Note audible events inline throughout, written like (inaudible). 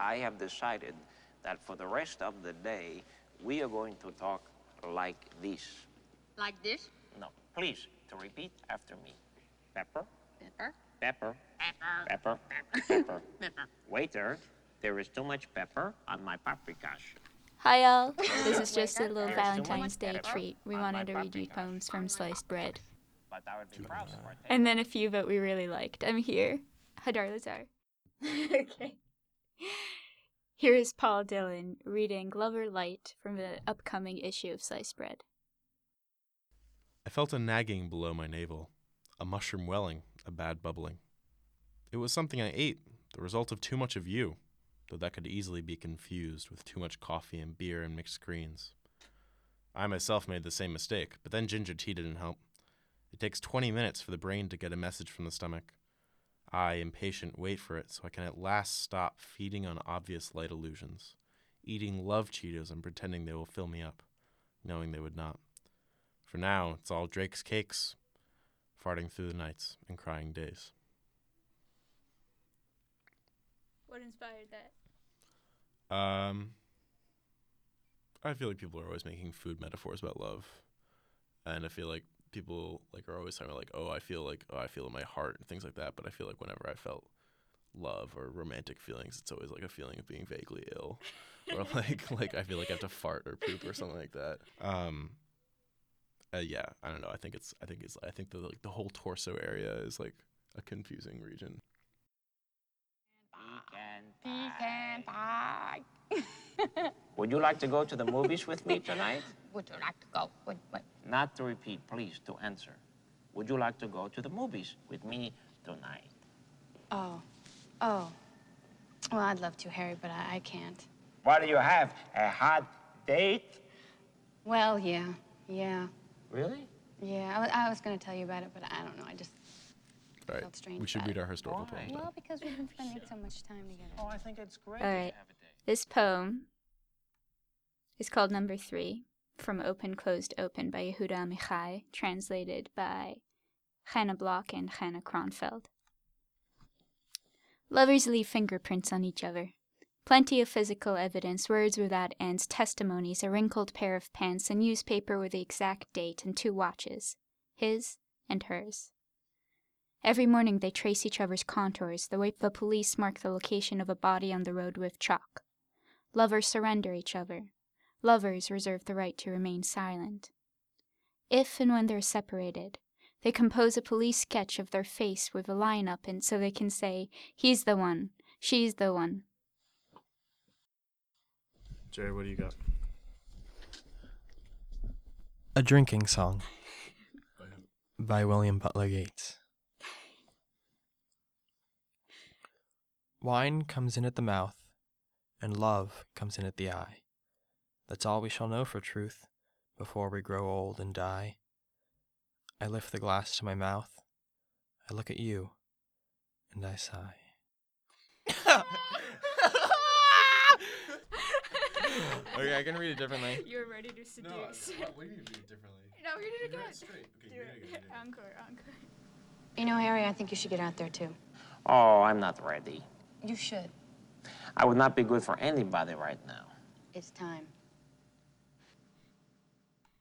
I have decided that for the rest of the day, we are going to talk like this. Like this? No, please, to repeat after me. Pepper, Pepper. pepper, Pepper. pepper, pepper. Pepper. Waiter, there is too much pepper on my paprikash. Hi y'all. This is just a little There's Valentine's Day treat. We wanted to read you poems from Sliced Bread. But I would be proud to partake. And then a few that we really liked. I'm here. Hadar Lazar. (laughs) okay. Here is Paul Dillon reading Lover Lite from the upcoming issue of Sliced Bread. I felt a nagging below my navel, a mushroom welling, a bad bubbling. It was something I ate, the result of too much of you, though that could easily be confused with too much coffee and beer and mixed greens. I myself made the same mistake, but then ginger tea didn't help. It takes 20 minutes for the brain to get a message from the stomach. I, impatient, wait for it so I can at last stop feeding on obvious light illusions, eating love Cheetos and pretending they will fill me up, knowing they would not. For now, it's all Drake's cakes, farting through the nights and crying days. What inspired that? Um, I feel like people are always making food metaphors about love, and I feel like people like are always talking about like, oh, I feel like, oh, I feel in my heart and things like that. But I feel like whenever I felt love or romantic feelings, it's always like a feeling of being vaguely ill, (laughs) or like like I feel like I have to fart or poop or something like that. Um, uh, yeah, I don't know. I think it's I think it's I think the like the whole torso area is like a confusing region. Pecan pie. (laughs) Would you like to go to the movies with me tonight? Would you like to go? Wait, wait. Not to repeat, please, to answer. Would you like to go to the movies with me tonight? Oh. Oh. Well, I'd love to, Harry, but I, I can't. What do you have? A hot date? Well, yeah. Yeah. Really? Yeah. I, wa- I was going to tell you about it, but I don't know. I just. All right, Felt strange we should about read it. our historical Why? poems. Well, because we've been spending so much time together. Oh, I think it's great All to right. have a date. This poem is called Number Three from Open Closed Open by Yehuda Amichai, translated by Hannah Bloch and Hannah Kronfeld. Lovers leave fingerprints on each other. Plenty of physical evidence, words without ends, testimonies, a wrinkled pair of pants, a newspaper with the exact date, and two watches his and hers. Every morning they trace each other's contours, the way the police mark the location of a body on the road with chalk. Lovers surrender each other. Lovers reserve the right to remain silent. If and when they're separated, they compose a police sketch of their face with a line up and so they can say, he's the one, she's the one. Jerry, what do you got? A Drinking Song by William Butler Yeats. Wine comes in at the mouth, and love comes in at the eye. That's all we shall know for truth before we grow old and die. I lift the glass to my mouth, I look at you, and I sigh. (laughs) okay, I can read it differently. You're ready to seduce. what do you mean read it differently? (laughs) no, read it again. straight. Okay, read it again. Encore, encore. You know, Harry, I think you should get out there, too. Oh, I'm not ready. You should. I would not be good for anybody right now. It's time.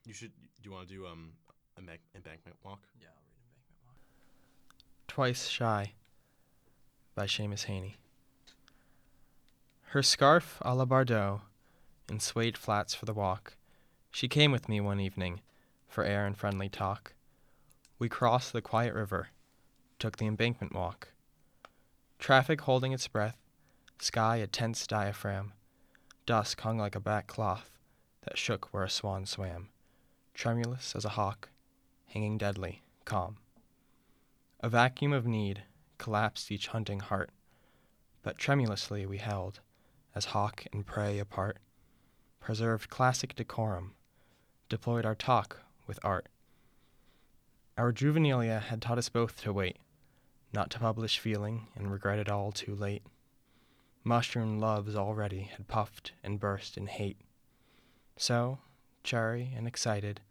You should. Do you want to do um embank- embankment walk? Yeah, I'll read embankment walk. Twice Shy by Seamus Heaney. Her scarf a la Bardot in suede flats for the walk. She came with me one evening for air and friendly talk. We crossed the quiet river, took the embankment walk. Traffic holding its breath, sky a tense diaphragm. Dusk hung like a back cloth that shook where a swan swam, tremulous as a hawk, hanging deadly, calm. A vacuum of need collapsed each hunting heart, but tremulously we held, as hawk and prey apart, preserved classic decorum, deployed our talk with art. Our juvenilia had taught us both to wait, not to publish feeling and regret it all too late. Mushroom loves already had puffed and burst in hate. So, cherry and excited,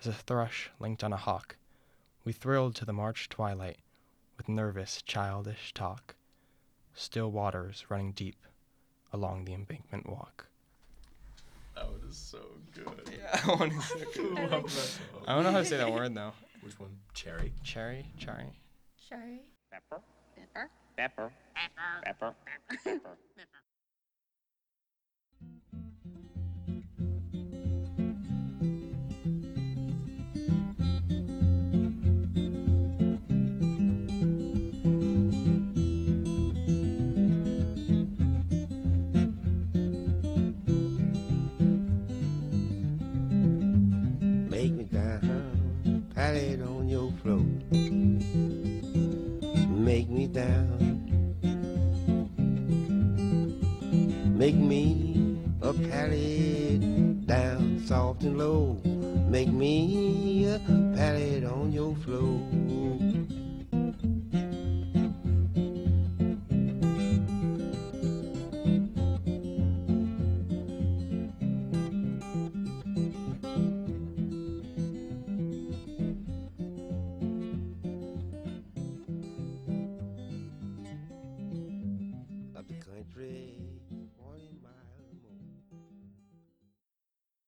as a thrush linked on a hawk, we thrilled to the March twilight with nervous, childish talk. Still waters running deep, along the embankment walk. That was so good. (laughs) Yeah, that one is so (laughs) good. I don't know how to say that word though. Which one? Cherry. Cherry, cherry. Cherry. Pepper, Pepper. pepper, pepper, pepper. Make (laughs) it on your floor. Make me down. Make me a pallet down soft and low. Make me a pallet on your floor.